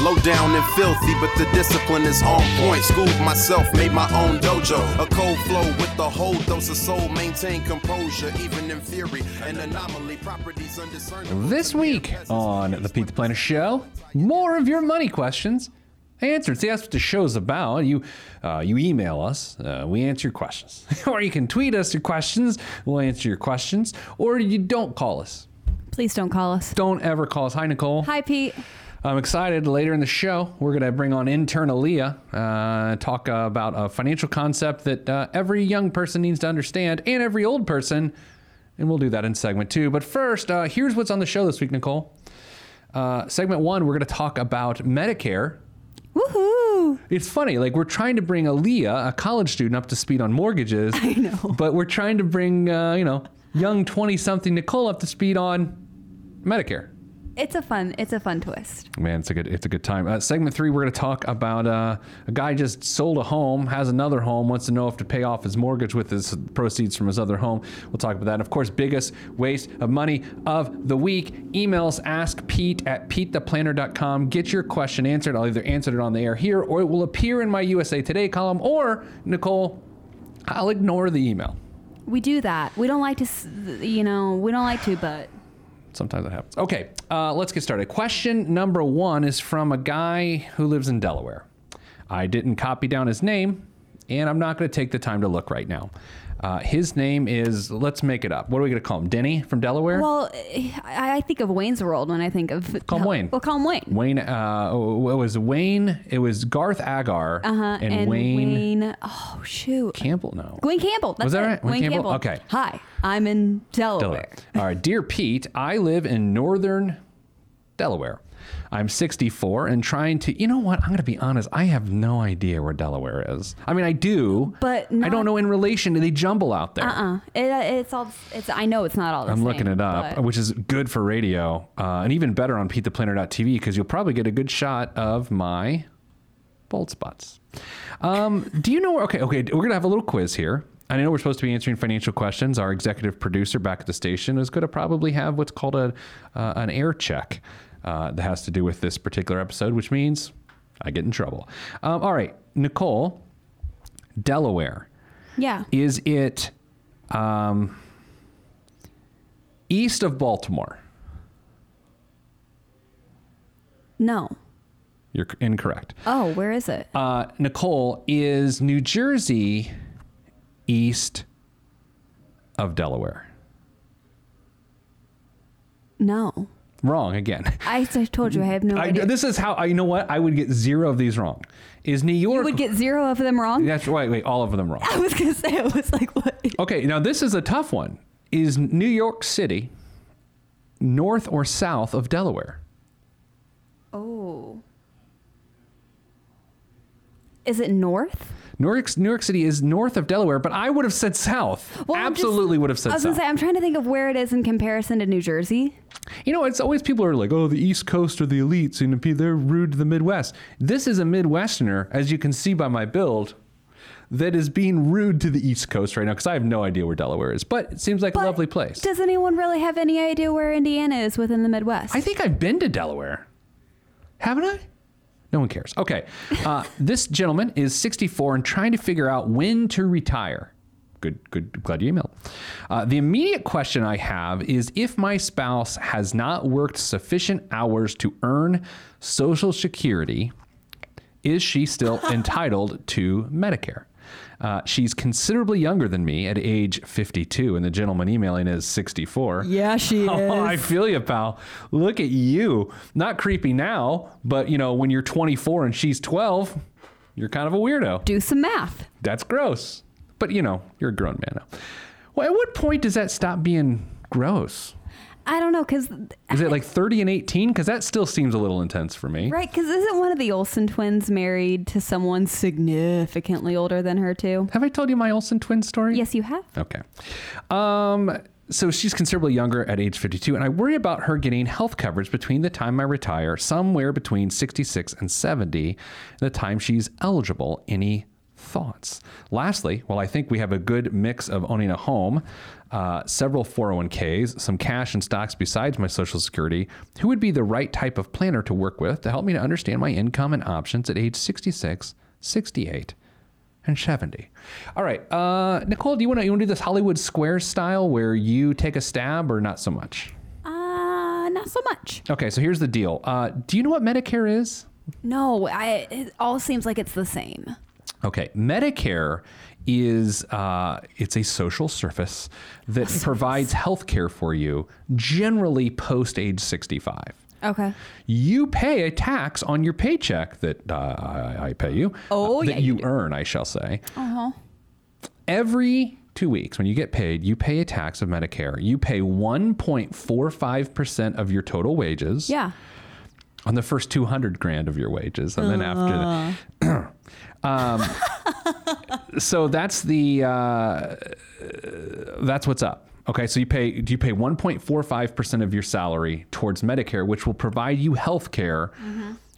Low down and filthy, but the discipline is on point. Schooled myself, made my own dojo. A cold flow with the whole dose of soul. Maintain composure, even in theory. An anomaly, properties undiscernible. This week on the Pete the Planner Show, more of your money questions answered. See, that's what the show's about. You, uh, you email us, uh, we answer your questions, or you can tweet us your questions. We'll answer your questions, or you don't call us. Please don't call us. Don't ever call us. Hi, Nicole. Hi, Pete. I'm excited. Later in the show, we're going to bring on intern Aaliyah, uh, talk uh, about a financial concept that uh, every young person needs to understand and every old person. And we'll do that in segment two. But first, uh, here's what's on the show this week, Nicole. Uh, segment one, we're going to talk about Medicare. Woohoo! It's funny, like we're trying to bring Aaliyah, a college student, up to speed on mortgages. I know. But we're trying to bring, uh, you know, young 20 something Nicole up to speed on Medicare. It's a fun. It's a fun twist. Man, it's a good it's a good time. Uh, segment three, we're going to talk about uh, a guy just sold a home, has another home, wants to know if to pay off his mortgage with his proceeds from his other home. We'll talk about that. And of course, biggest waste of money of the week. Emails ask Pete at PeteThePlanner.com. Get your question answered. I'll either answer it on the air here, or it will appear in my USA Today column. Or Nicole, I'll ignore the email. We do that. We don't like to, you know, we don't like to, but Sometimes that happens. Okay, uh, let's get started. Question number one is from a guy who lives in Delaware. I didn't copy down his name, and I'm not going to take the time to look right now. Uh, his name is, let's make it up. What are we going to call him? Denny from Delaware? well, I, I think of Wayne's World when I think of. Call him Wayne. Well, call him Wayne. Wayne, uh, oh, it was Wayne, it was Garth Algar Uh-huh. and, Wayne, Wayne. Oh shoot. Campbell. No. Wayne Campbell. That's Was that it. right? Wayne Wayne, Campbell? Campbell. Okay. Hi, I'm in Delaware. Delaware. All right, dear Pete, I live in northern Delaware. I'm 64 and trying to. You know what? I'm going to be honest. I have no idea where Delaware is. I mean, I do, But I don't know in relation to the jumble out there. Uh-uh. It, it's all. It's. I know it's not all. The I'm looking it up, but- which is good for radio, uh, and even better on PeteThePlanner.tv because you'll probably get a good shot of my bald spots. Um, do you know? where- Okay, okay, we're gonna have a little quiz here. I know we're supposed to be answering financial questions. Our executive producer back at the station is going to probably have what's called a uh, an air check uh, that has to do with this particular episode, which means I get in trouble. Um, all right, Nicole, Delaware. Yeah. Is it um, east of Baltimore? No. You're incorrect. Oh, where is it? Uh, Nicole, is New Jersey east of Delaware? no. Wrong again. I told you I have no I, idea. this is how I. You know what? I would get zero of these wrong. Is New York? you would get zero of them wrong. That's right. Wait, all of them wrong. I was gonna say. I was like, what? Okay, now this is a tough one. Is New York City north or south of Delaware? Oh. Is it north? New York, New York City is north of Delaware, but I would have said south. Just- Absolutely would have said I was south. gonna say I'm trying to think of where it is in comparison to New Jersey. you know, it's always people are like, oh, the East Coast are the elites and they're rude to the Midwest. This is a Midwesterner, as you can see by my build, that is being rude to the East Coast right now because I have no idea where Delaware is, but it seems like a lovely place. Does anyone really have any idea where Indiana is within the Midwest? I think I've been to Delaware. Haven't I? No one cares. Okay. Uh, this gentleman is 64 and trying to figure out when to retire. Good, good. Glad you emailed. Uh, the immediate question I have is if my spouse has not worked sufficient hours to earn Social Security, is she still entitled to Medicare? Uh, she's considerably younger than me at age 52, and the gentleman emailing is 64. yeah, she is. Oh, I feel you, pal. Look at you. Not creepy now, but you know, when you're 24 and she's 12, you're kind of a weirdo. Do some math. That's gross. But you know, you're a grown man now. Well, at what point does that stop being gross? I don't know, cause Is it like 30 and 18? Because that still seems a little intense for me. right, cause isn't one of the Olsen twins married to someone significantly older than her too? Have I told you my Olsen twin story? Yes, you have. Okay. Um, so she's considerably younger at age 52, and I worry about her getting health coverage between the time I retire, somewhere between 66 and 70, and the time she's eligible. Any thoughts? Lastly, while I think we have a good mix of owning a home, uh, several 401ks, some cash and stocks besides my Social Security, who would be the right type of planner to work with to help me to understand my income and options at age 66, 68? and 70. All right. Uh, Nicole, do you want to you want to do this Hollywood Square style where you take a stab or not so much? Uh, not so much. Okay, so here's the deal. Uh, do you know what Medicare is? No, I. It all seems like it's the same. Okay, Medicare is uh, it's a social service that provides health care for you generally post age 65. Okay. You pay a tax on your paycheck that uh, I, I pay you. Oh, uh, that yeah, you you earn, I shall say. Uh-huh. Every two weeks, when you get paid, you pay a tax of Medicare. You pay 1.45% of your total wages Yeah. on the first 200 grand of your wages. And then after that. um, so that's the, uh, that's what's up. Okay, so you pay do you pay 1.45% of your salary towards Medicare, which will provide you health care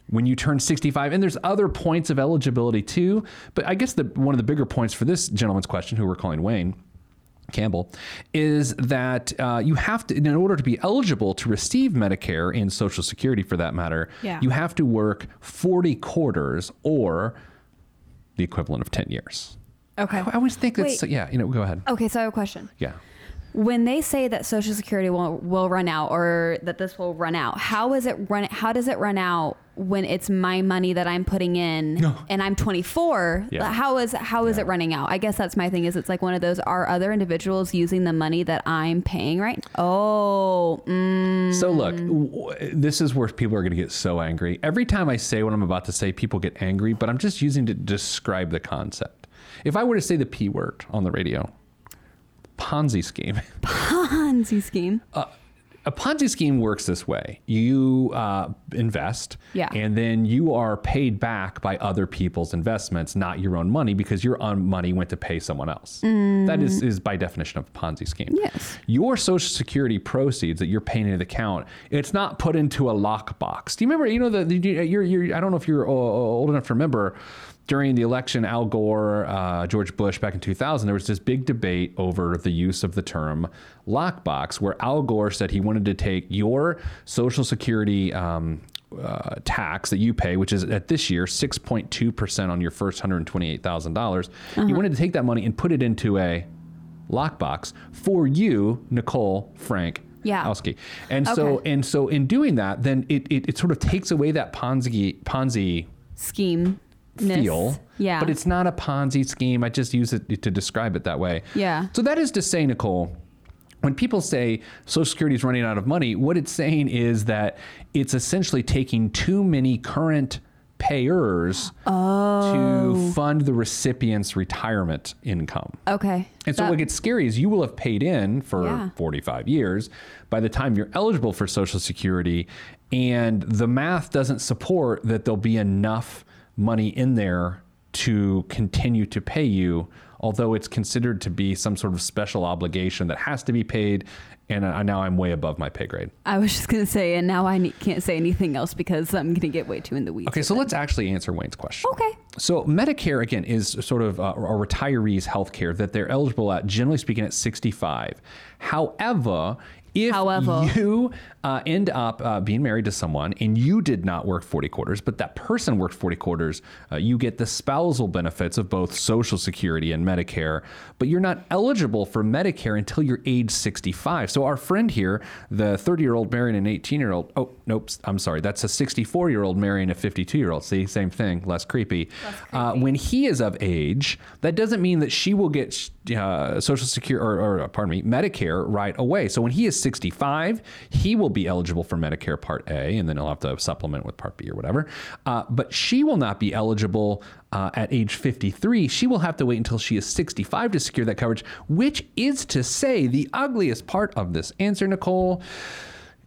when you turn 65. And there's other points of eligibility too. But I guess the one of the bigger points for this gentleman's question, who we're calling Wayne, Campbell, is that uh, you have to, in order to be eligible to receive Medicare and Social Security for that matter, Yeah. you have to work 40 quarters or the equivalent of 10 years. Okay. I always think that's, Wait. yeah, you know, go ahead. Okay, so I have a question. Yeah. When they say that Social Security will will run out or that this will run out, how is it run? How does it run out when it's my money that I'm putting in No. and I'm 24? Yeah. How is how is Yeah. it running out? I guess that's my thing. Is it's like one of those are other individuals using the money that I'm paying right? Oh, mm, So look, w- this is where people are going to get so angry. Every time I say what I'm about to say, people get angry, but I'm just using to describe the concept. If I were to say the P word on the radio, Ponzi scheme. Ponzi scheme. A Ponzi scheme works this way: you uh, invest, Yeah. and then you are paid back by other people's investments, not your own money, because your own money went to pay someone else. That is, is by definition of a Ponzi scheme. Yes. Your Social Security proceeds that you're paying into the account, it's not put into a lockbox. Do you remember? You know the, the you're, you're I don't know if you're old enough to remember. During the election, Al Gore, uh, George Bush back in 2000, there was this big debate over the use of the term lockbox, where Al Gore said he wanted to take your Social Security um, uh, tax that you pay, which is at this year 6.2% on your first $128,000. Uh-huh. He wanted to take that money and put it into a lockbox for you, Nicole Frank Yeah. And so and so in doing that, then it, it, it sort of takes away that Ponzi Ponzi Scheme. Feel. Yeah. But it's not a Ponzi scheme. I just use it to describe it that way. Yeah. So that is to say, Nicole, when people say Social Security is running out of money, what it's saying is that it's essentially taking too many current payers to oh. fund the recipient's retirement income. Okay. And so That- what gets scary is you will have paid in for Yeah. 45 years by the time you're eligible for Social Security, and the math doesn't support that there'll be enough money in there to continue to pay you, although it's considered to be some sort of special obligation that has to be paid. And I, now I'm way above my pay grade. I was just gonna say, and now I ne- can't say anything else because I'm gonna get way too in the weeds. Okay, so let's actually answer Wayne's question. Okay. So Medicare again is sort of uh, a retirees' health care that they're eligible at, generally speaking, at 65. However, if However. you uh, end up uh, being married to someone and you did not work 40 quarters, but that person worked 40 quarters, uh, you get the spousal benefits of both Social Security and Medicare, but you're not eligible for Medicare until you're age 65. So our friend here, the 30 year old marrying an 18 year old, oh, nope, I'm sorry, that's a 64 year old marrying a 52 year old. See, same thing, less creepy. Uh, when he is of age, that doesn't mean that she will get uh, Social Security or, or, pardon me, Medicare right away. So when he is 65, he will be eligible for Medicare Part A, and then he'll have to supplement with Part B or whatever. Uh, but she will not be eligible uh, at age 53. She will have to wait until she is 65 to secure that coverage, which is to say the ugliest part of this answer, Nicole,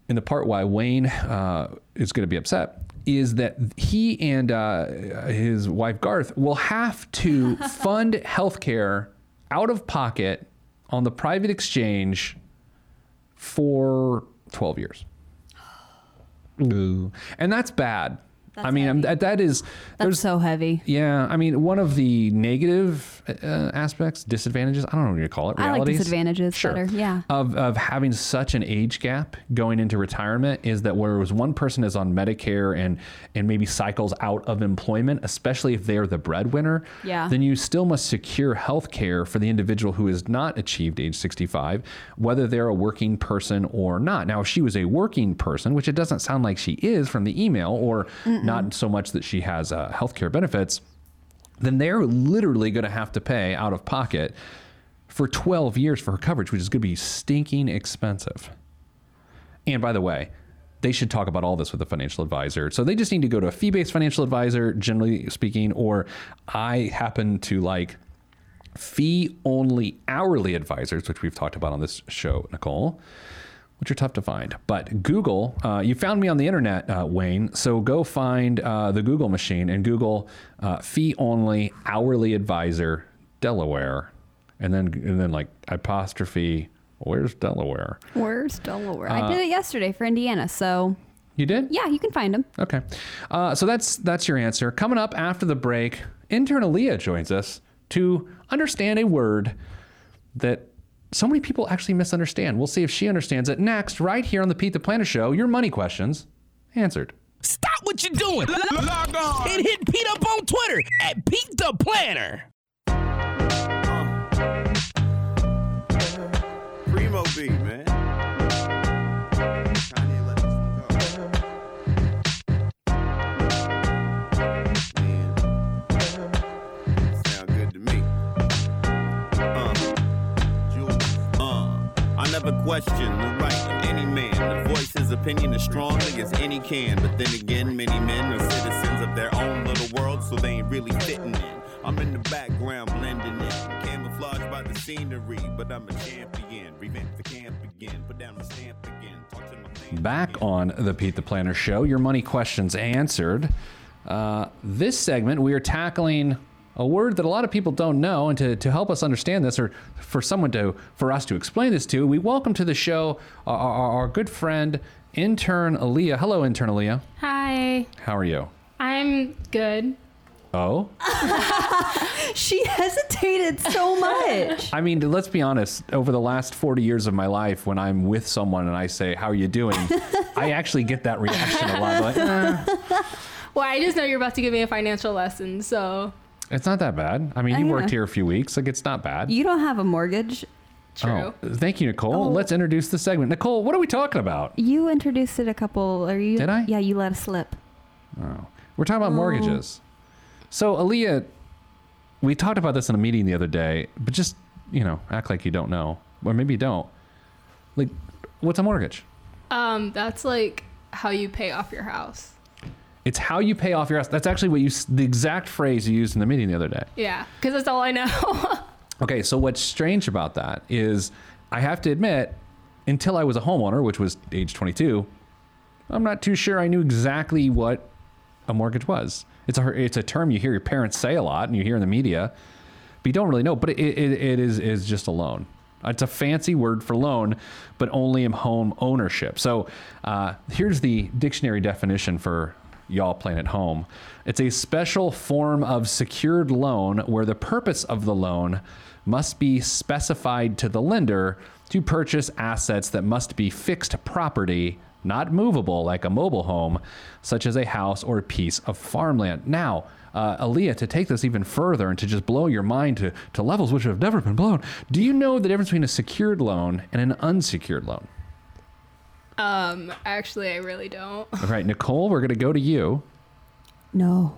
and the part why Wayne uh, is going to be upset is that he and uh, his wife Garth will have to fund healthcare out of pocket on the private exchange for 12 years. Ooh. And that's bad. I mean, that that is That's so heavy. yeah. I mean, one of the negative aspects, disadvantages. I don't know what you call it. I like disadvantages Sure. better, yeah. Of of having such an age gap going into retirement is that whereas one person is on Medicare and and maybe cycles out of employment, especially if they're the breadwinner, Yeah. then you still must secure health care for the individual who has not achieved age 65, whether they're a working person or not. Now, if she was a working person, which it doesn't sound like she is from the email, or not so much that she has uh, health care benefits, then they're literally going to have to pay out of pocket for 12 years for her coverage, which is going to be stinking expensive. And by the way, they should talk about all this with a financial advisor. So they just need to go to a fee based financial advisor, generally speaking, or I happen to like fee only hourly advisors, which we've talked about on this show, Nicole, which are tough to find. But Google, uh, you found me on the internet, uh, Wayne. So go find uh, the Google machine and Google uh, fee only hourly advisor Delaware, and then and then like apostrophe. Where's Delaware? Where's Delaware? Uh, I did it yesterday for Indiana, so You did? yeah, you can find them. Okay. Uh, so that's that's your answer. Coming up after the break, intern Aaliyah joins us to understand a word that so many people actually misunderstand. We'll see if she understands it next, right here on the Pete the Planner Show. Your money questions answered. Stop what you're doing. Log on and hit Pete up on Twitter at Pete the Planner. Primo beat, man. Never question the right of any man to voice his opinion as strongly as any can. But then again, many men are citizens of their own little world, so they ain't really fitting in. I'm in the background blending in, camouflaged by the scenery, but I'm a champion. Revamp the camp again, put down the stamp again. Back on the Pete the Planner Show, your money questions answered. Uh, this segment, we are tackling a word that a lot of people don't know, and to, to help us understand this, or for someone to for us to explain this to, we welcome to the show our, our, our good friend intern Aaliyah. Hello, intern Aaliyah. Hi, How are you? I'm good. Oh, She hesitated so much. I mean, let's be honest. Over the last forty years of my life, when I'm with someone and I say, "How are you doing?" I actually get that reaction a lot. Like, eh, Well, I just know you're about to give me a financial lesson, so it's not that bad. I mean, you I worked here a few weeks. Like, it's not bad. you don't have a mortgage. true. Oh, thank you, Nicole. Let's introduce the segment. Nicole, what are we talking about? You introduced it a couple, or you? Did I? Yeah, you let it slip. Oh, We're talking about mortgages. So, Aaliyah, we talked about this in a meeting the other day, but just, you know, act like you don't know. Or maybe you don't. Like, what's a mortgage? Um, that's like how you pay off your house. It's how you pay off your house. That's actually what you the exact phrase you used in the meeting the other day. Yeah, because that's all I know. Okay, so what's strange about that is I have to admit, until I was a homeowner, which was age 22, I'm not too sure I knew exactly what a mortgage was. It's a it's a term you hear your parents say a lot and you hear in the media, but you don't really know. But it, it, it is is just a loan. It's a fancy word for loan, but only in home ownership. So uh, here's the dictionary definition for y'all playing at home. It's a special form of secured loan where the purpose of the loan must be specified to the lender to purchase assets that must be fixed property, not movable like a mobile home, such as a house or a piece of farmland. Now, uh, Aaliyah, to take this even further and to just blow your mind to, to levels which have never been blown, do you know the difference between a secured loan and an unsecured loan? Um, actually, I really don't. All right, Nicole, we're going to go to you. No,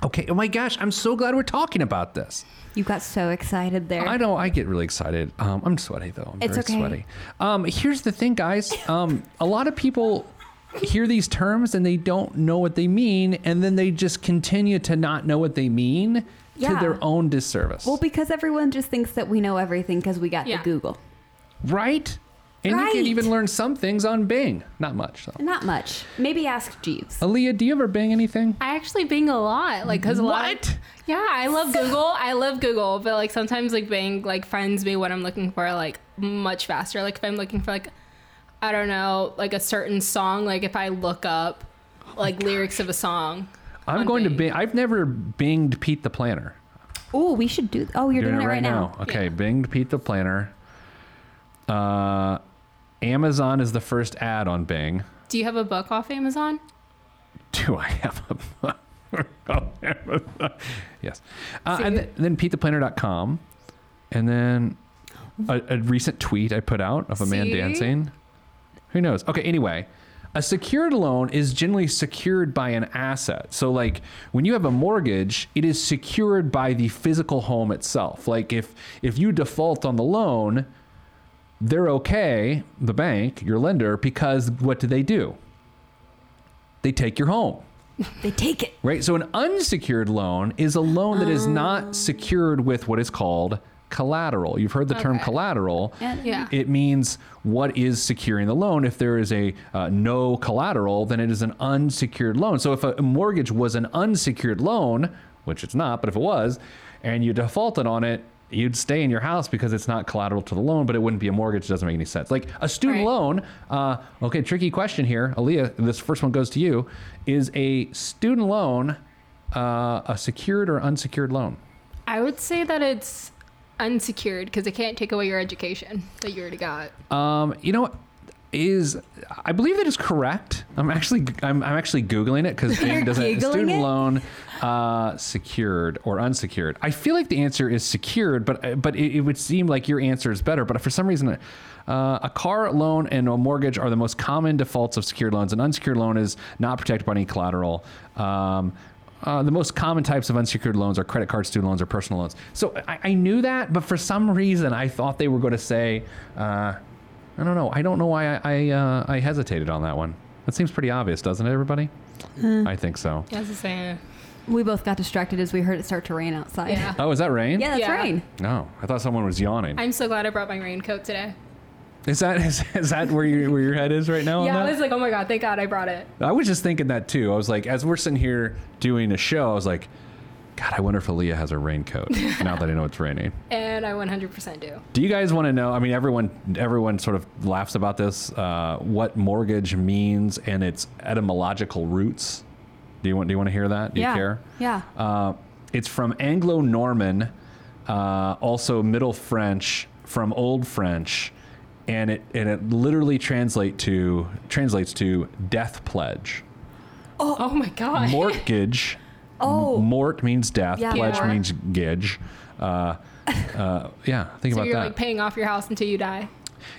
Okay, oh my gosh, I'm so glad we're talking about this. you got so excited there. I know I get really excited. Um, I'm sweaty though. I'm It's very okay. sweaty. Um, here's the thing, guys. Um, a lot of people hear these terms and they don't know what they mean, and then they just continue to not know what they mean to Yeah. their own disservice. well, because everyone just thinks that we know everything because we got Yeah. the Google. right? And you can even learn some things on Bing. Not much. though. Not much. Maybe ask Jeeves. Aaliyah, do you ever Bing anything? I actually Bing a lot, like because a lot. What? yeah, I love Google. I love Google, but like sometimes like Bing like finds me what I'm looking for like much faster. Like if I'm looking for like I don't know, like a certain song, like if I look up like lyrics of a song. I'm on going to Bing. Bing. I've never binged Pete the Planner. Oh, we should do. Oh, you're doing, it right, now. Okay, Yeah. binged Pete the Planner. Uh, Amazon is the first ad on Bing. Do you have a book off Amazon? Do I have a book? Yes. Uh, See? and th- then PeteThePlanner.com. And then a, a recent tweet I put out of a man dancing. Who knows? Okay, anyway. A secured loan is generally secured by an asset. So, like when you have a mortgage, it is secured by the physical home itself. Like if if you default on the loan, they're okay, the bank, your lender, because what do they do? They take your home They take it. right? So an unsecured loan is a loan that is not secured with what is called collateral. You've heard the term Okay. collateral. And- Yeah. It means what is securing the loan. If there is a uh, no collateral, then it is an unsecured loan. So if a mortgage was an unsecured loan, which it's not, but if it was, and you defaulted on it, you'd stay in your house because it's not collateral to the loan, but it wouldn't be a mortgage. It doesn't make any sense. Like a student Right. loan, uh, okay, tricky question here. Aaliyah, this first one goes to you. Is a student loan uh, a secured or unsecured loan? I would say that it's unsecured because it can't take away your education that you already got. Um, you know, what is I believe that is correct. I'm actually I'm, I'm actually googling it because Bing does a Googling student it? loan uh, secured or unsecured. I feel like the answer is secured, but but it, it would seem like your answer is better. But for some reason, uh, a car loan and a mortgage are the most common defaults of secured loans. An unsecured loan is not protected by any collateral. Um, uh, the most common types of unsecured loans are credit card, student loans, or personal loans. So I, I knew that, but for some reason, I thought they were going to say. Uh, I don't know. I don't know why I I, uh, I hesitated on that one. That seems pretty obvious, doesn't it, everybody? I think so. Yeah, it's the same. We both got distracted as we heard it start to rain outside. Yeah. Oh, is that rain? Yeah, that's Yeah. rain. No, I thought someone was yawning. I'm so glad I brought my raincoat today. Is that is, is that where your where your head is right now? on Yeah, I was like, oh my god, thank God I brought it. I was just thinking that too. I was like, as we're sitting here doing a show, I was like, God, I wonder if Aaliyah has a raincoat now that I know it's raining. And I 100% do. Do you guys want to know? I mean, everyone everyone sort of laughs about this. Uh, what mortgage means and its etymological roots. Do you want Do you want to hear that? Do yeah. you care? Yeah. Uh, it's from Anglo-Norman, uh, also Middle French, from Old French, and it and it literally translate to translates to death pledge. Oh, my god. Mortgage. Oh. Mort means death. Yeah, pledge mort. means gidge. Uh, uh, yeah, think so about you're that. like paying off your house until you die.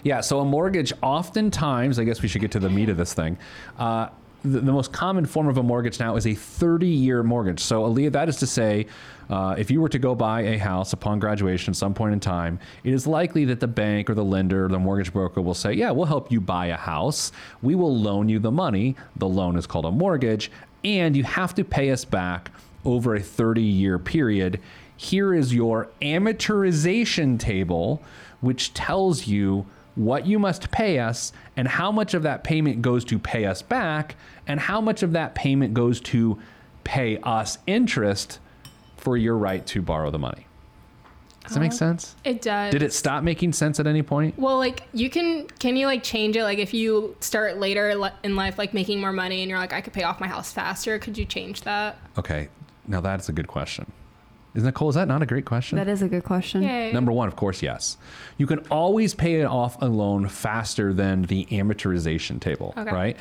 Yeah, so a mortgage, oftentimes, I guess we should get to the meat of this thing. Uh, the, the most common form of a mortgage now is a 30 year mortgage. So, Aaliyah, that is to say, uh, if you were to go buy a house upon graduation at some point in time, it is likely that the bank or the lender or the mortgage broker will say, Yeah, we'll help you buy a house. We will loan you the money. The loan is called a mortgage, and you have to pay us back over a 30 year period. Here is your amortization table, which tells you what you must pay us and how much of that payment goes to pay us back and how much of that payment goes to pay us interest for your right to borrow the money. Does that make uh-huh. sense? It does. Did it stop making sense at any point? Well, like you can can you like change it? Like if you start later in life, like making more money, and you're like, I could pay off my house faster. Could you change that? Okay, now that's a good question. Isn't that Cole? Is that not a great question? that is a good question. Yay. Number one, of course, yes. You can always pay it off a loan faster than the amortization table, Okay. right?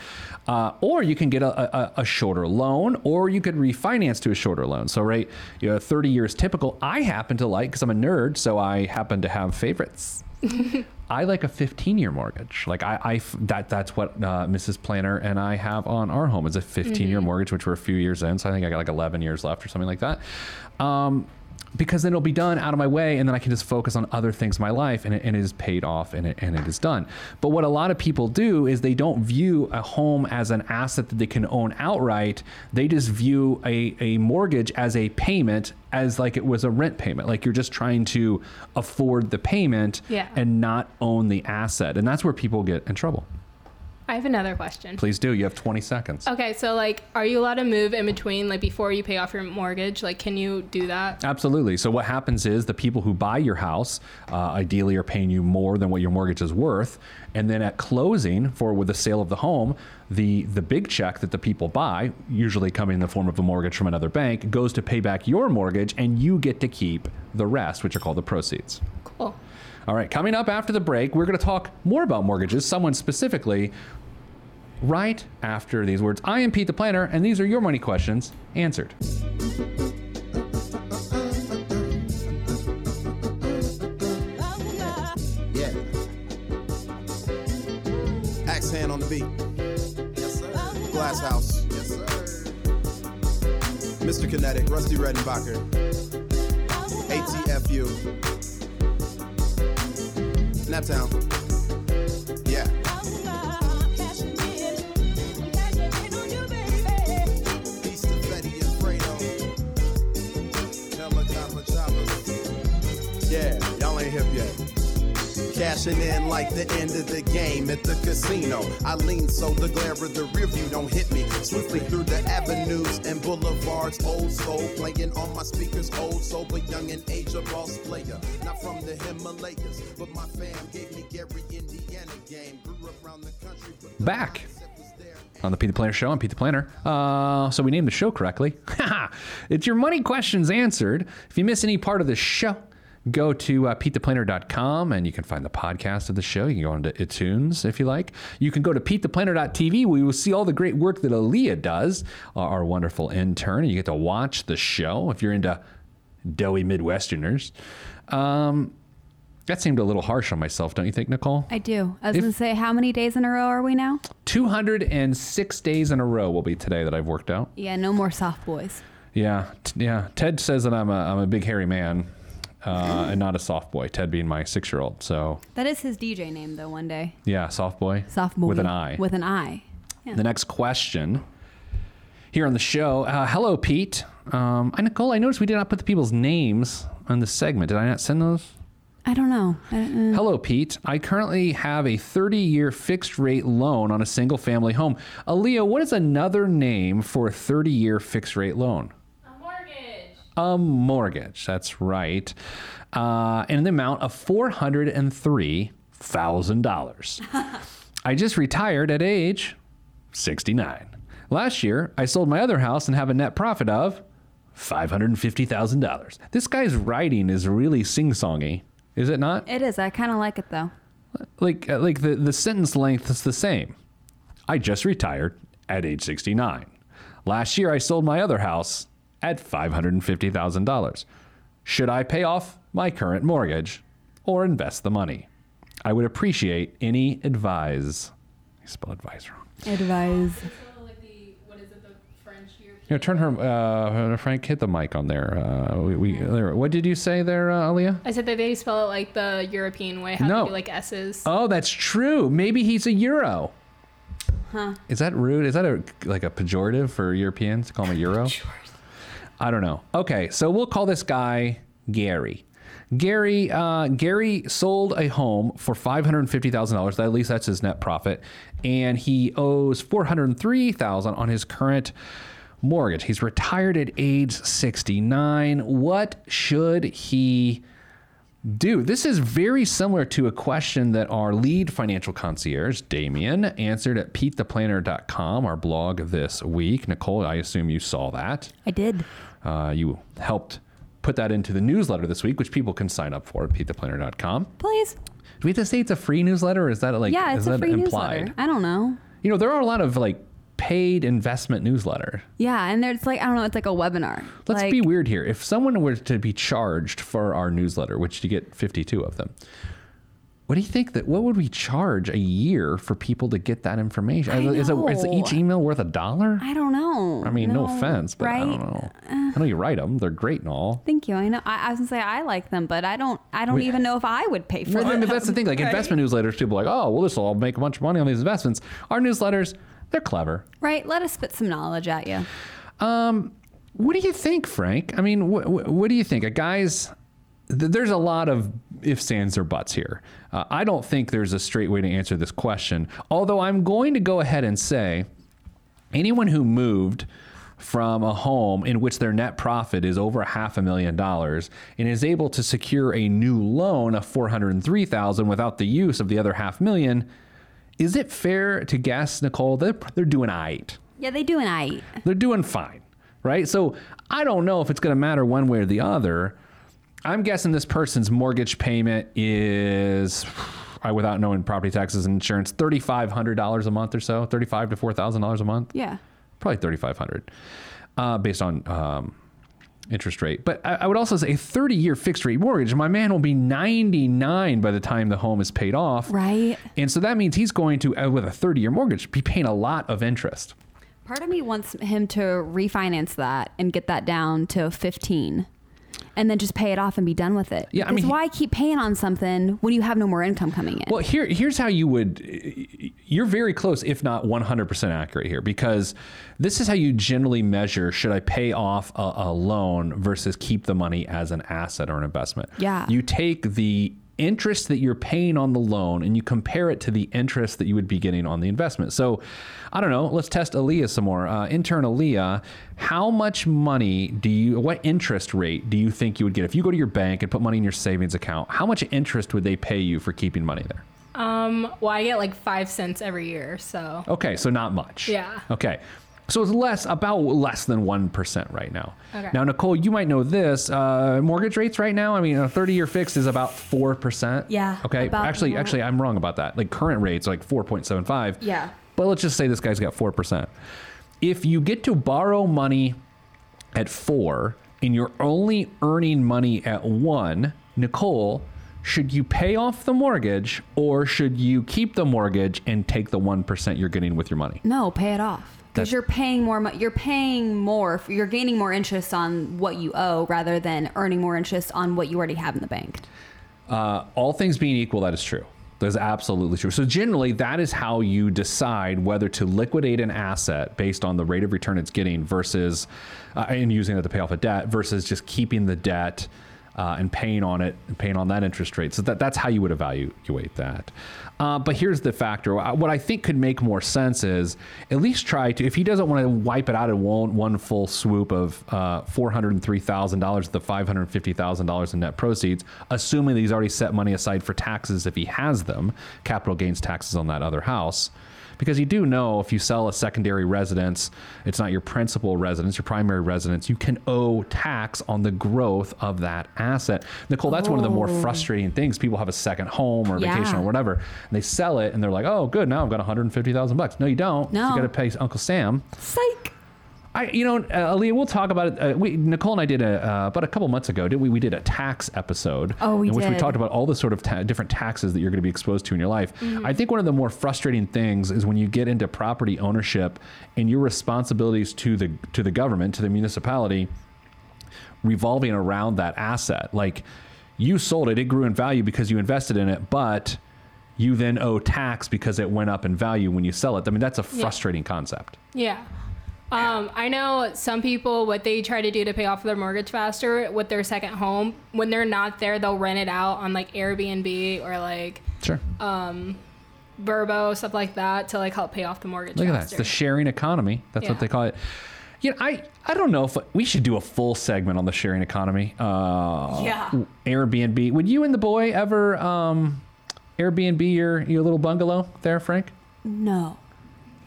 Uh, or you can get a, a, a shorter loan, or you could refinance to a shorter loan. So, right, you know, 30 years typical. I happen to like, because I'm a nerd, so I happen to have favorites. I like a 15 year mortgage. Like I, I that that's what uh, Mrs. Planner and I have on our home is a 15 year mortgage, which we're a few years in. So I think I got like 11 years left or something like that. Um, because then it'll be done out of my way, and then I can just focus on other things in my life, and it, and it is paid off, and it, and it is done. But what a lot of people do is they don't view a home as an asset that they can own outright. They just view a, a mortgage as a payment, as like it was a rent payment, like you're just trying to afford the payment Yeah. and not own the asset, and that's where people get in trouble. I have another question. Please do. You have 20 seconds. Okay, so like, are you allowed to move in between, like, before you pay off your mortgage? Like, can you do that? Absolutely. So what happens is the people who buy your house uh, ideally are paying you more than what your mortgage is worth, and then at closing for with the sale of the home, the the big check that the people buy, usually coming in the form of a mortgage from another bank, goes to pay back your mortgage, and you get to keep the rest, which are called the proceeds. Cool. All right, coming up after the break, we're going to talk more about mortgages, someone specifically, right after these words. I am Pete the Planner, and these are your money questions answered. Yeah. Axe hand on the beat. Yes, sir. Glass house. Yes, sir. Mr. Kinetic, Rusty Redenbacher. ATFU. Naptown. Hip yet. Cashing in like the end of the game at the casino. I lean so the glare of the rear view don't hit me. Swiftly through the avenues and boulevards. Old soul playing on my speakers. Old soul, but young and age a boss player. Not from the Himalayas, but my fam gave me Gary, Indiana game. Grew up around the country. Back. mindset was there. on the Pete the Planner Show. I'm Pete the Planner. Uh, so we named the show correctly. it's your money questions answered. If you miss any part of the show, go to uh, PeteThePlanner.com and you can find the podcast of the show. You can go into iTunes if you like. You can go to PeteThePlanner.tv where you will see all the great work that Aaliyah does, uh, our wonderful intern. And you get to watch the show if you're into doughy Midwesterners. Um, that seemed a little harsh on myself, don't you think, Nicole? I do. I was going to say, how many days in a row are we now? 206 days in a row will be today that I've worked out. Yeah, no more soft boys. Yeah, t- yeah. Ted says that I'm a I'm a big hairy man, uh, and not a soft boy. Ted being my six year old. So That is his DJ name, though, one day. yeah, soft boy. Soft boy. with an I. With an I. Yeah. the next question here on the show. Uh, hello, Pete. Um, I Nicole. I noticed we did not put the people's names on the segment. Did I not send those? I don't know. I don't, uh, Hello, Pete. I currently have a 30 year fixed rate loan on a single family home. Aaliyah, what is another name for a 30 year fixed rate loan? A mortgage. That's right. Uh, in the amount of $403,000. I just retired at age 69. Last year, I sold my other house and have a net profit of $550,000. This guy's writing is really sing songy, is it not? it is. I kind of like it, though. like uh, like the, the sentence length is the same. I just retired at age 69. Last year I sold my other house at $550,000. Should I pay off my current mortgage or invest the money? I would appreciate any advice. I spelled advice wrong. Advise. Like what is it, the French European? You know, turn her, uh, Frank, hit the mic on there. Uh, we, we, there. What did you say there, uh, Aaliyah? I said that they spell it like the European way, how No. they do like S's. Oh, that's true. Maybe he's a Euro. Huh. Is that rude? Is that a like a pejorative for Europeans to call him a Euro? I don't know. Okay, so we'll call this guy Gary. Gary uh, Gary sold a home for five hundred fifty thousand dollars. At least that's his net profit, and he owes four hundred three thousand on his current mortgage. He's retired at age sixty nine. What should he? do? This is very similar to a question that our lead financial concierge, Damien, answered at PeteThePlanner.com, our blog this week. Nicole, I assume you saw that. I did. Uh, you helped put that into the newsletter this week, which people can sign up for at PeteThePlanner.com. Please. Do we have to say it's a free newsletter, or is that like Yeah, it's a that free implied? newsletter. I don't know. You know, there are a lot of like paid investment newsletter. Yeah, and there's like I don't know. It's like a webinar. Let's like, be weird here. If someone were to be charged for our newsletter, which you get 52 of them, what do you think that what would we charge a year for people to get that information? I is, it, is each email worth a dollar? I don't know. I mean, no, offense, but right? Uh. I don't know. I know you write them; they're great and all. Thank you. I know. I, I was gonna say I like them, but I don't. I don't We- even know if I would pay for Well, I them. mean, that's the thing. Like Right? investment newsletters, people are like, oh, well, this will all make a bunch of money on these investments. Our newsletters, they're clever. Right. Let us spit some knowledge at you. Um, What do you think, Frank? I mean, wh- wh- what do you think? A guy's th- there's a lot of ifs, ands, or buts here. Uh, I don't think there's a straight way to answer this question. Although I'm going to go ahead and say anyone who moved from a home in which their net profit is over half a million dollars and is able to secure a new loan of 403,000 without the use of the other half million, is it fair to guess, Nicole, they're, they're doing all right? Yeah, they do an I. They're doing fine, right? So I don't know if it's going to matter one way or the other. I'm guessing this person's mortgage payment is, I without knowing property taxes and insurance, thirty five hundred dollars a month or so, thirty five to four thousand dollars a month. Yeah. probably thirty five hundred, uh, based on um, interest rate. But I, I would also say a thirty year fixed rate mortgage. My man will be ninety nine by the time the home is paid off, Right. And so that means he's going to, uh, with a thirty year mortgage, be paying a lot of interest. Part of me wants him to refinance that and get that down to 15 and then just pay it off and be done with it. Yeah, I Because mean, he- why keep paying on something when you have no more income coming in? Well, here here's how you would you're very close if not 100% accurate here because this is how you generally measure should I pay off a, a loan versus keep the money as an asset or an investment. Yeah. You take the interest that you're paying on the loan and you compare it to the interest that you would be getting on the investment. So, I don't know, let's test Aaliyah some more. Uh, intern Aaliyah, how much money do you, what interest rate do you think you would get? If you go to your bank and put money in your savings account, how much interest would they pay you for keeping money there? Um, well, I get like five cents every year, so Okay, so not much. Yeah. Okay. So it's less, about less than 1% right now. Okay. Now, Nicole, you might know this. Uh, mortgage rates right now, I mean, a 30 year fixed is about 4%. Yeah, Okay. actually, that. actually, I'm wrong about that. Like current rates, are like 4.75. Yeah. But let's just say this guy's got 4%. If you get to borrow money at four and you're only earning money at one, Nicole, should you pay off the mortgage or should you keep the mortgage and take the 1% you're getting with your money? no, pay it off. That's- Because you're paying more. mo- You're paying more. You're gaining more interest on what you owe rather than earning more interest on what you already have in the bank. Uh, all things being equal, that is true. That is absolutely true. So generally, that is how you decide whether to liquidate an asset based on the rate of return it's getting versus, uh, and using it to pay off a debt versus just keeping the debt uh, and paying on it and paying on that interest rate. So that, that's how you would evaluate that. Uh, but here's the factor. What I think could make more sense is at least try to, if he doesn't want to wipe it out in one, one full swoop of uh, $403,000 to the $550,000 in net proceeds, assuming that he's already set money aside for taxes if he has them, capital gains taxes on that other house. Because you do know if you sell a secondary residence, it's not your principal residence, your primary residence, you can owe tax on the growth of that asset. Nicole, that's one of the more oh. frustrating things. People have a second home or Yeah. vacation or whatever, and they sell it and they're like, oh, good, now I've got 150,000 bucks. No, you don't. No. You got to pay Uncle Sam. Psych. I, you know, uh, Aaliyah, we'll talk about it. Uh, we, Nicole and I did a uh, about a couple months ago. Did we? We did a tax episode. Oh, we in which we talked about all the sort of ta- different taxes that you're going to be exposed to in your life. I think one of the more frustrating things is when you get into property ownership and your responsibilities to the to the government, to the municipality, revolving around that asset. Like you sold it, it grew in value because you invested in it, but you then owe tax because it went up in value when you sell it. I mean, that's a frustrating concept. Yeah. Um, I know some people what they try to do to pay off their mortgage faster with their second home. When they're not there, they'll rent it out on like Airbnb or like Sure. VRBO stuff like that to like help pay off the mortgage. Look at that. It's the sharing economy. That's what they call it. You know, I, I don't know if we should do a full segment on the sharing economy. Uh, Yeah. Airbnb. Would you and the boy ever um, Airbnb your, your little bungalow there, Frank? No.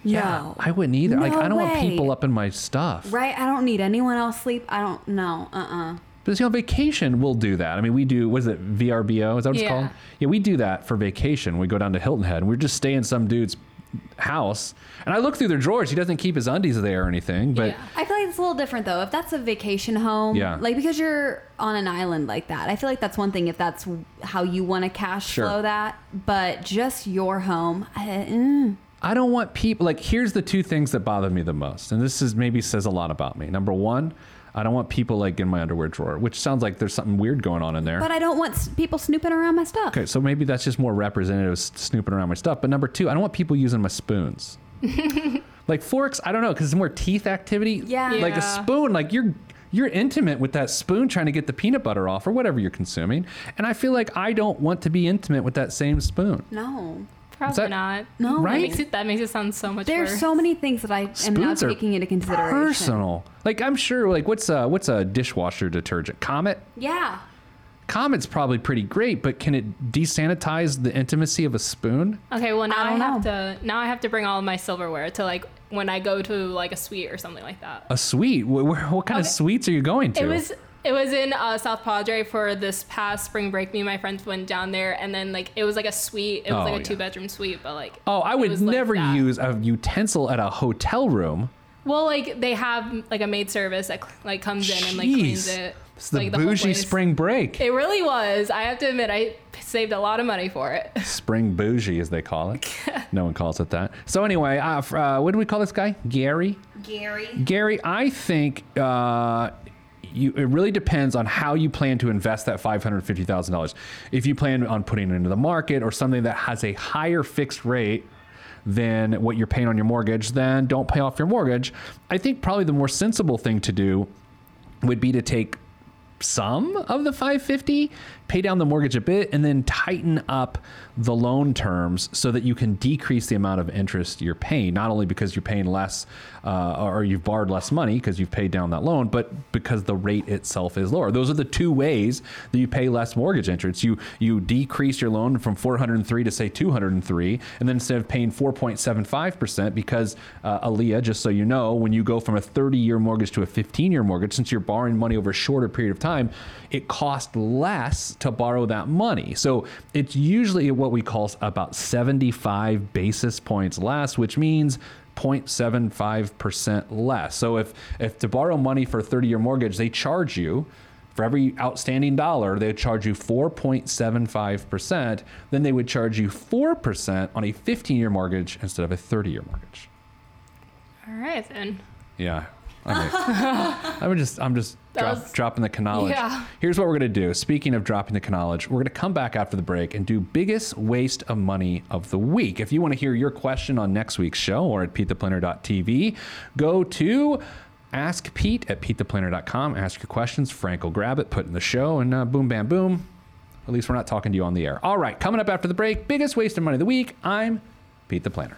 No. I wouldn't either. like, I don't want people up in my stuff. Right? I don't need anyone else sleep. I don't. know. Uh. uh But you know, vacation, we'll do that. I mean, we do. what is it VRBO? Is that what it's called? Yeah, we do that for vacation. We go down to Hilton Head, and we just stay in some dude's house. And I look through their drawers. He doesn't keep his undies there or anything. But Yeah. I feel like it's a little different though. If that's a vacation home, Yeah. like because you're on an island like that, I feel like that's one thing. If that's how you want to cash Sure. flow that, but just your home, I, mm, I don't want people like here's the two things that bother me the most, and this is maybe says a lot about me. Number one, I don't want people like in my underwear drawer, which sounds like there's something weird going on in there. but I don't want s- people snooping around my stuff. okay, so maybe that's just more representative s- snooping around my stuff. But number two, I don't want people using my spoons. like forks, I don't know because it's more teeth activity. Yeah. Like a Yeah. spoon, like you're you're intimate with that spoon trying to get the peanut butter off or whatever you're consuming. And I feel like I don't want to be intimate with that same spoon. No. Probably that- not. No. That Right? makes it that makes it sound so much better. There's worse. so many things that I am not Spoons are taking into consideration. Personal. Like I'm sure like what's a what's a dishwasher detergent? Comet? Yeah. Comet's probably pretty great, but can it desanitize the intimacy of a spoon? Okay, well now I, don't have to now I have to bring all of my silverware to like when I go to like a suite or something like that. A suite? Wh- wh- What kind of suites are you going to? It was it was in uh, South Padre for this past spring break. Me and my friends went down there, and then like it was like a suite. It was Oh, like a yeah. two bedroom suite, but like oh, I would was like never use a utensil at a hotel room. Well, like they have like a maid service that like comes in and like cleans it. It's the like, whole bougie place. spring break. It really was. I have to admit, I saved a lot of money for it. spring bougie, as they call it. no one calls it that. So anyway, uh, f- uh, what do we call this guy? Gary. Gary. Gary, I think uh, you, it really depends on how you plan to invest that $550,000. If you plan on putting it into the market or something that has a higher fixed rate than what you're paying on your mortgage, then don't pay off your mortgage. I think probably the more sensible thing to do would be to take some of the 550 pay down the mortgage a bit and then tighten up the loan terms so that you can decrease the amount of interest you're paying not only because you're paying less uh, or you've borrowed less money because you've paid down that loan but because the rate itself is lower. Those are the two ways that you pay less mortgage interest. You you decrease your loan from 403 to say 203 and then instead of paying 4.75% because uh, Aaliyah just so you know when you go from a 30 year mortgage to a 15 year mortgage since you're borrowing money over a shorter period of time it costs less to borrow that money. So it's usually what we call about 75 basis points less which means 0.75% less so if if to borrow money for a 30 year mortgage they charge you for every outstanding dollar, they would charge you 4.75%. Then they would charge you 4% on a 15 year mortgage instead of a 30 year mortgage. All right then. Yeah. I mean, I'm just, I'm just drop, was- dropping the knowledge. Yeah. Here's what we're going to do. Speaking of dropping the knowledge, we're going to come back after the break and do biggest waste of money of the week. If you want to hear your question on next week's show or at petetheplanner.tv, go to Ask Pete at petetheplanner.com. Ask your questions. Frank will grab it, put it in the show, and uh, boom, bam, boom. At least we're not talking to you on the air. All right, coming up after the break, biggest waste of money of the week. I'm Pete the Planner.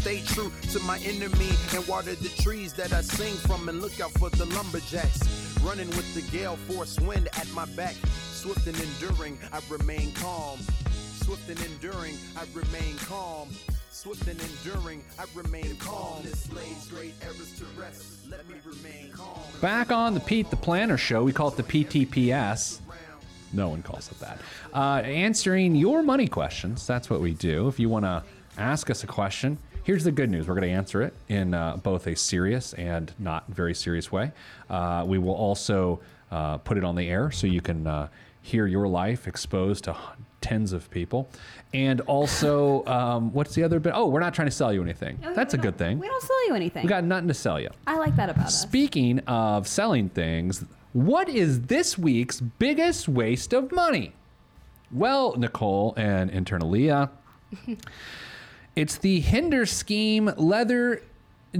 Stay true to my enemy and water the trees that I sing from and look out for the lumberjacks. Running with the gale force wind at my back. Swift and enduring, I remain calm. Swift and enduring, I remain calm. Swift and enduring, I remain calm. This lays great errors to rest. Let me remain calm. Back on the Pete the Planner show, we call it the PTPS. No one calls it that. Uh, answering your money questions. That's what we do. If you want to ask us a question, here's the good news. We're going to answer it in uh, both a serious and not very serious way. Uh, we will also uh, put it on the air so you can uh, hear your life exposed to tens of people. And also, um, what's the other bit? Oh, we're not trying to sell you anything. That's a good thing. We don't sell you anything. We got nothing to sell you. I like that about us. Speaking of selling things, what is this week's biggest waste of money? Well, Nicole and intern Leah, it's the Hender Scheme leather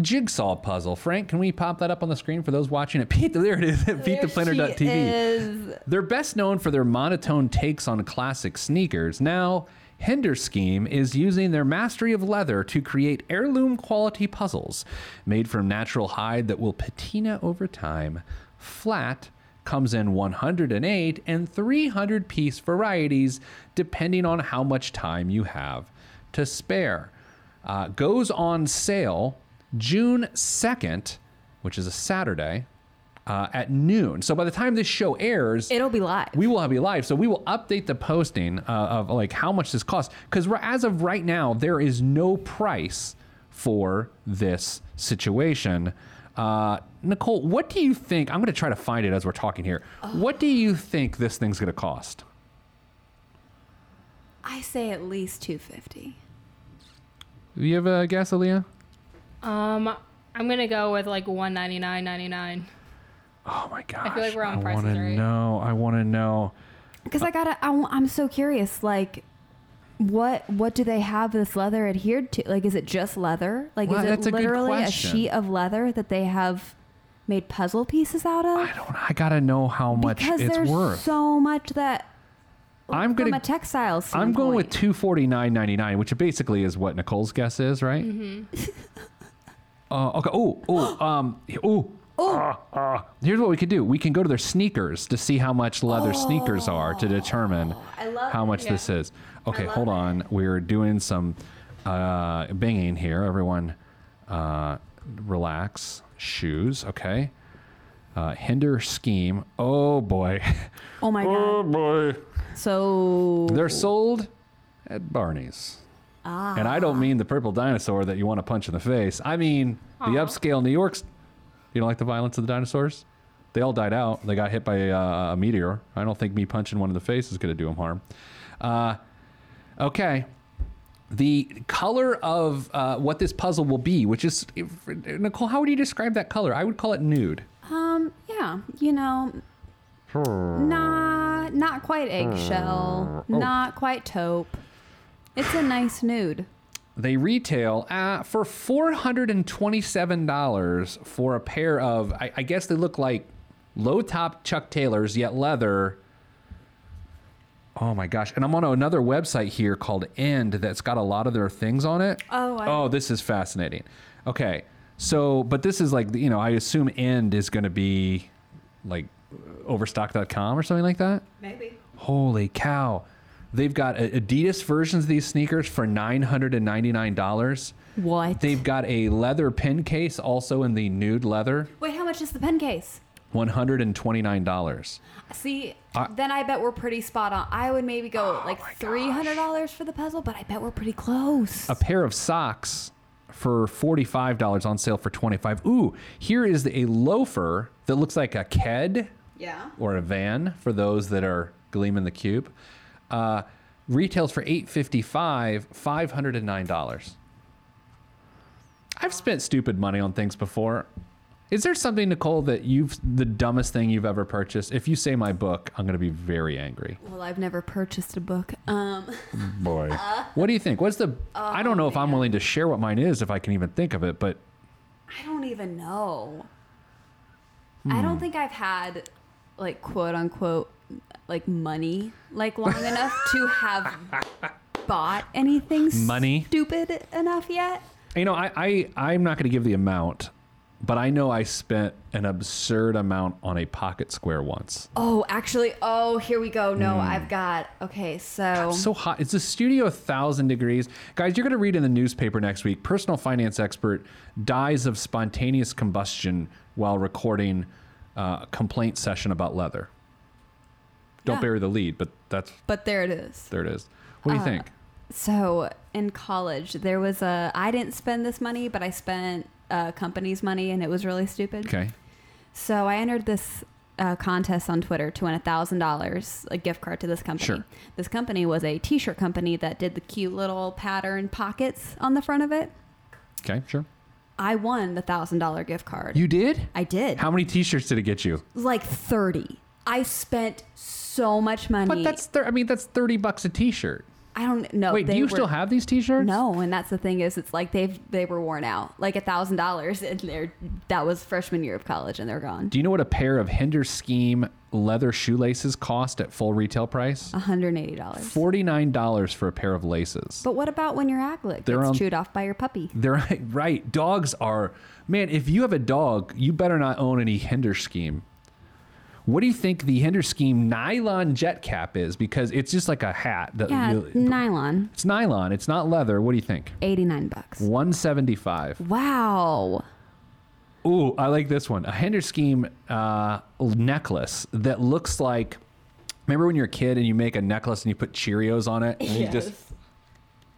jigsaw puzzle. Frank, can we pop that up on the screen for those watching at Pete? There it is at PeteThePlanner.tv. They're best known for their monotone takes on classic sneakers. Now, Hender Scheme is using their mastery of leather to create heirloom quality puzzles made from natural hide that will patina over time. Flat comes in 108 and 300 piece varieties depending on how much time you have to spare. Uh, goes on sale June 2nd, which is a Saturday. uh, at noon. So by the time this show airs, It'll be live. we will be live. So we will update the posting uh, of like how much this costs. Because as of right now, there is no price for this situation. Uh, Nicole, what do you think? I'm going to try to find it as we're talking here. What do you think this thing's going to cost? I say at least 250. Do you have a guess, Aaliyah? Um, I'm gonna go with like 199.99. Oh my gosh! I feel like we're on I prices, want to right? know. I want to know. Because I gotta, I, am so curious. Like, what what do they have this leather adhered to? Like, is it just leather? Like, Well, is it literally a question. sheet of leather that they have made puzzle pieces out of? I don't. I gotta know how much because it's there's worth. so much that I'm a textile I'm going with two forty nine ninety nine, which basically is what Nicole's guess is, right? Mm-hmm. uh, okay. Oh, oh, um, oh. Uh, here's what we could do. We can go to their sneakers to see how much leather sneakers are to determine Oh, love how much this is. Okay, hold it. on. We're doing some uh, banging here. Everyone, uh, relax. Shoes, okay. Uh, hender scheme. Oh boy. Oh my oh god! Oh boy. So They're sold at Barney's. ah, And I don't mean the purple dinosaur that you want to punch in the face. I mean the upscale New York's. You don't like the violence of the dinosaurs? They all died out. They got hit by uh, a meteor. I don't think me punching one in the face is going to do them harm. Uh, okay. The color of uh, what this puzzle will be, which is Nicole, how would you describe that color? I would call it nude. Um, yeah, you know, not not quite eggshell, Oh. not quite taupe. It's a nice nude. They retail uh, for four hundred and twenty-seven dollars for a pair of. I, I guess they look like low-top Chuck Taylors, yet leather. Oh my gosh! And I'm on another website here called End that's got a lot of their things on it. Oh, I- oh, this is fascinating. Okay, so but this is like you know I assume End is going to be like Overstock.com or something like that. Maybe. Holy cow. They've got Adidas versions of these sneakers for $999. What? They've got a leather pin case also in the nude leather, Wait, how much is the pen case? $129. See, I- then I bet we're pretty spot on. I would maybe go Oh like three hundred dollars for the puzzle, but I bet we're pretty close. A pair of socks for $45 on sale for 25. Ooh, here is a loafer that looks like a Ked yeah. or a van for those that are gleaming the cube. Uh, retails for 855, $509. I've spent stupid money on things before. Is there something, Nicole, that you've the dumbest thing you've ever purchased? If you say my book, I'm going to be very angry. Well, I've never purchased a book. Um, Boy, what do you think? What's the? I don't know if I'm willing to share what mine is, if I can even think of it. But I don't even know. I Hmm. don't think I've had like quote unquote like money like long enough to have bought anything Money? stupid enough yet. you know, I, I I'm not going to give the amount, but I know I spent an absurd amount on a pocket square once. Oh, actually, oh, here we go. No, I've got okay. So so hot. It's a studio a thousand degrees. Guys, you're going to read in the newspaper next week. Personal finance expert dies of spontaneous combustion while recording uh, a complaint session about leather. Don't Yeah. bury the lead, but that's but there it is. there it is. What do you Uh, think? So in college, there was a. I didn't spend this money, but I spent a company's money, and it was really stupid. Okay. So I entered this uh, contest on Twitter to win a thousand dollars, a gift card to this company. Sure. This company was a T-shirt company that did the cute little pattern pockets on the front of it. Okay, sure. I won the thousand dollar gift card. You did? I did. How many t-shirts did it get you? Like thirty. I spent so much money. But that's thir- I mean that's 30 bucks a t-shirt. I don't know. Wait, do you were- still have these t-shirts? No, and that's the thing is, it's like they've they were worn out, like a thousand dollars, and they're that was freshman year of college, and they're gone. Do you know what a pair of Hender Scheme leather shoelaces cost at full retail price? One hundred eighty dollars. $49 for a pair of laces. But what about when your aglet gets on- chewed off by your puppy? They're right. Dogs are man. If you have a dog, you better not own any Hender Scheme. What do you think the Hender Scheme nylon jet cap is? Because it's just like a hat. That Yeah, nylon, it's nylon. It's not leather. What do you think? eighty nine bucks. One seventy five. Wow. Ooh, I like this one. A Hender Scheme uh, necklace that looks like. Remember when you're a kid and you make a necklace and you put Cheerios on it and you just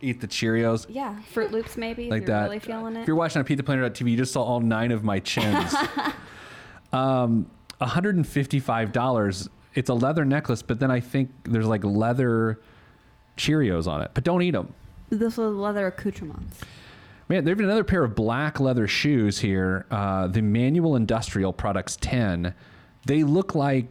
eat the Cheerios Yeah, Fruit Loops maybe. like if you're that. Really feeling it. If you're watching on PizzaPlanet.tv, you just saw all nine of my chins. um, $155. It's a leather necklace, but then I think there's like leather Cheerios on it. But don't eat them. this was leather accoutrements. Man, there's another pair of black leather shoes here. Uh, the Manual Industrial Products 10. They look like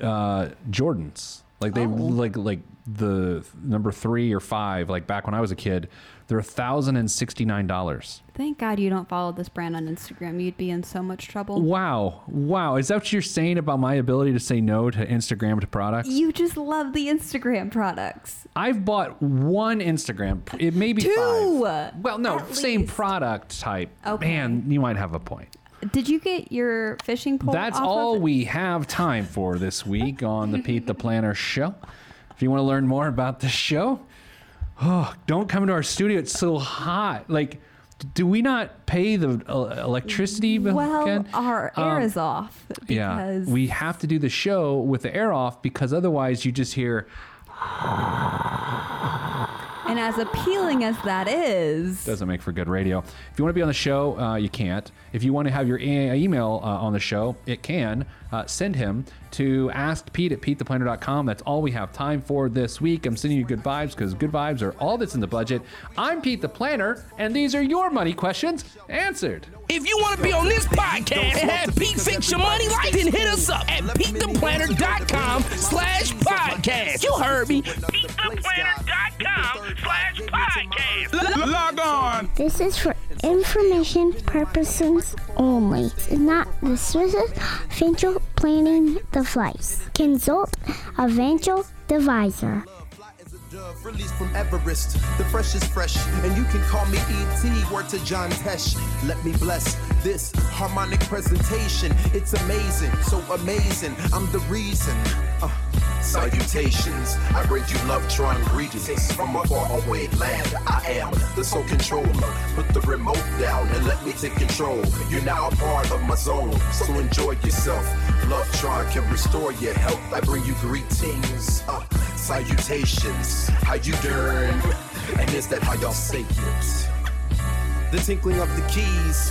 uh, Jordans. Like they like like the number three or five. Like back when I was a kid, they're thousand and sixty nine dollars. Thank God you don't follow this brand on Instagram. You'd be in so much trouble. Wow, wow! Is that what you're saying about my ability to say no to Instagram to products? You just love the Instagram products. I've bought one Instagram. It may be Two, five. Well, no, same least. product type. Okay. Man, you might have a point. Did you get your fishing pole? That's all of we have time for this week on the Pete the Planner show. If you want to learn more about the show, oh, don't come into our studio. It's so hot. Like, do we not pay the uh, electricity bill Well, again? our air Um, is off. Yeah, we have to do the show with the air off because otherwise you just hear And as appealing as that is, doesn't make for good radio. If you want to be on the show, uh, you can't. If you want to have your e- email uh, on the show, it can. Uh, send him to ask Pete at petetheplanner.com. That's all we have time for this week. I'm sending you good vibes because good vibes are all that's in the budget. I'm Pete the Planner, and these are your money questions answered. If you want to be on this podcast and have Pete fix your money life, then hit us up at PeteThePlanner.com slash podcast. You heard me. PeteThePlanner.com slash podcast. Log on. This is for information purposes only. It's not the Swiss financial planning device. Consult a financial advisor. Released from Everest, the freshest fresh, and you can call me ET. Word to John Tesh. Let me bless this harmonic presentation. It's amazing, so amazing. I'm the reason. Uh, salutations, I bring you love, trying greetings from a faraway land. I am the sole controller. Put the remote down and let me take control. You're now a part of my zone, so enjoy yourself. Love Tron can restore your health. I bring you greetings. Uh, salutations, how you doing? And is that how y'all say it? The tinkling of the keys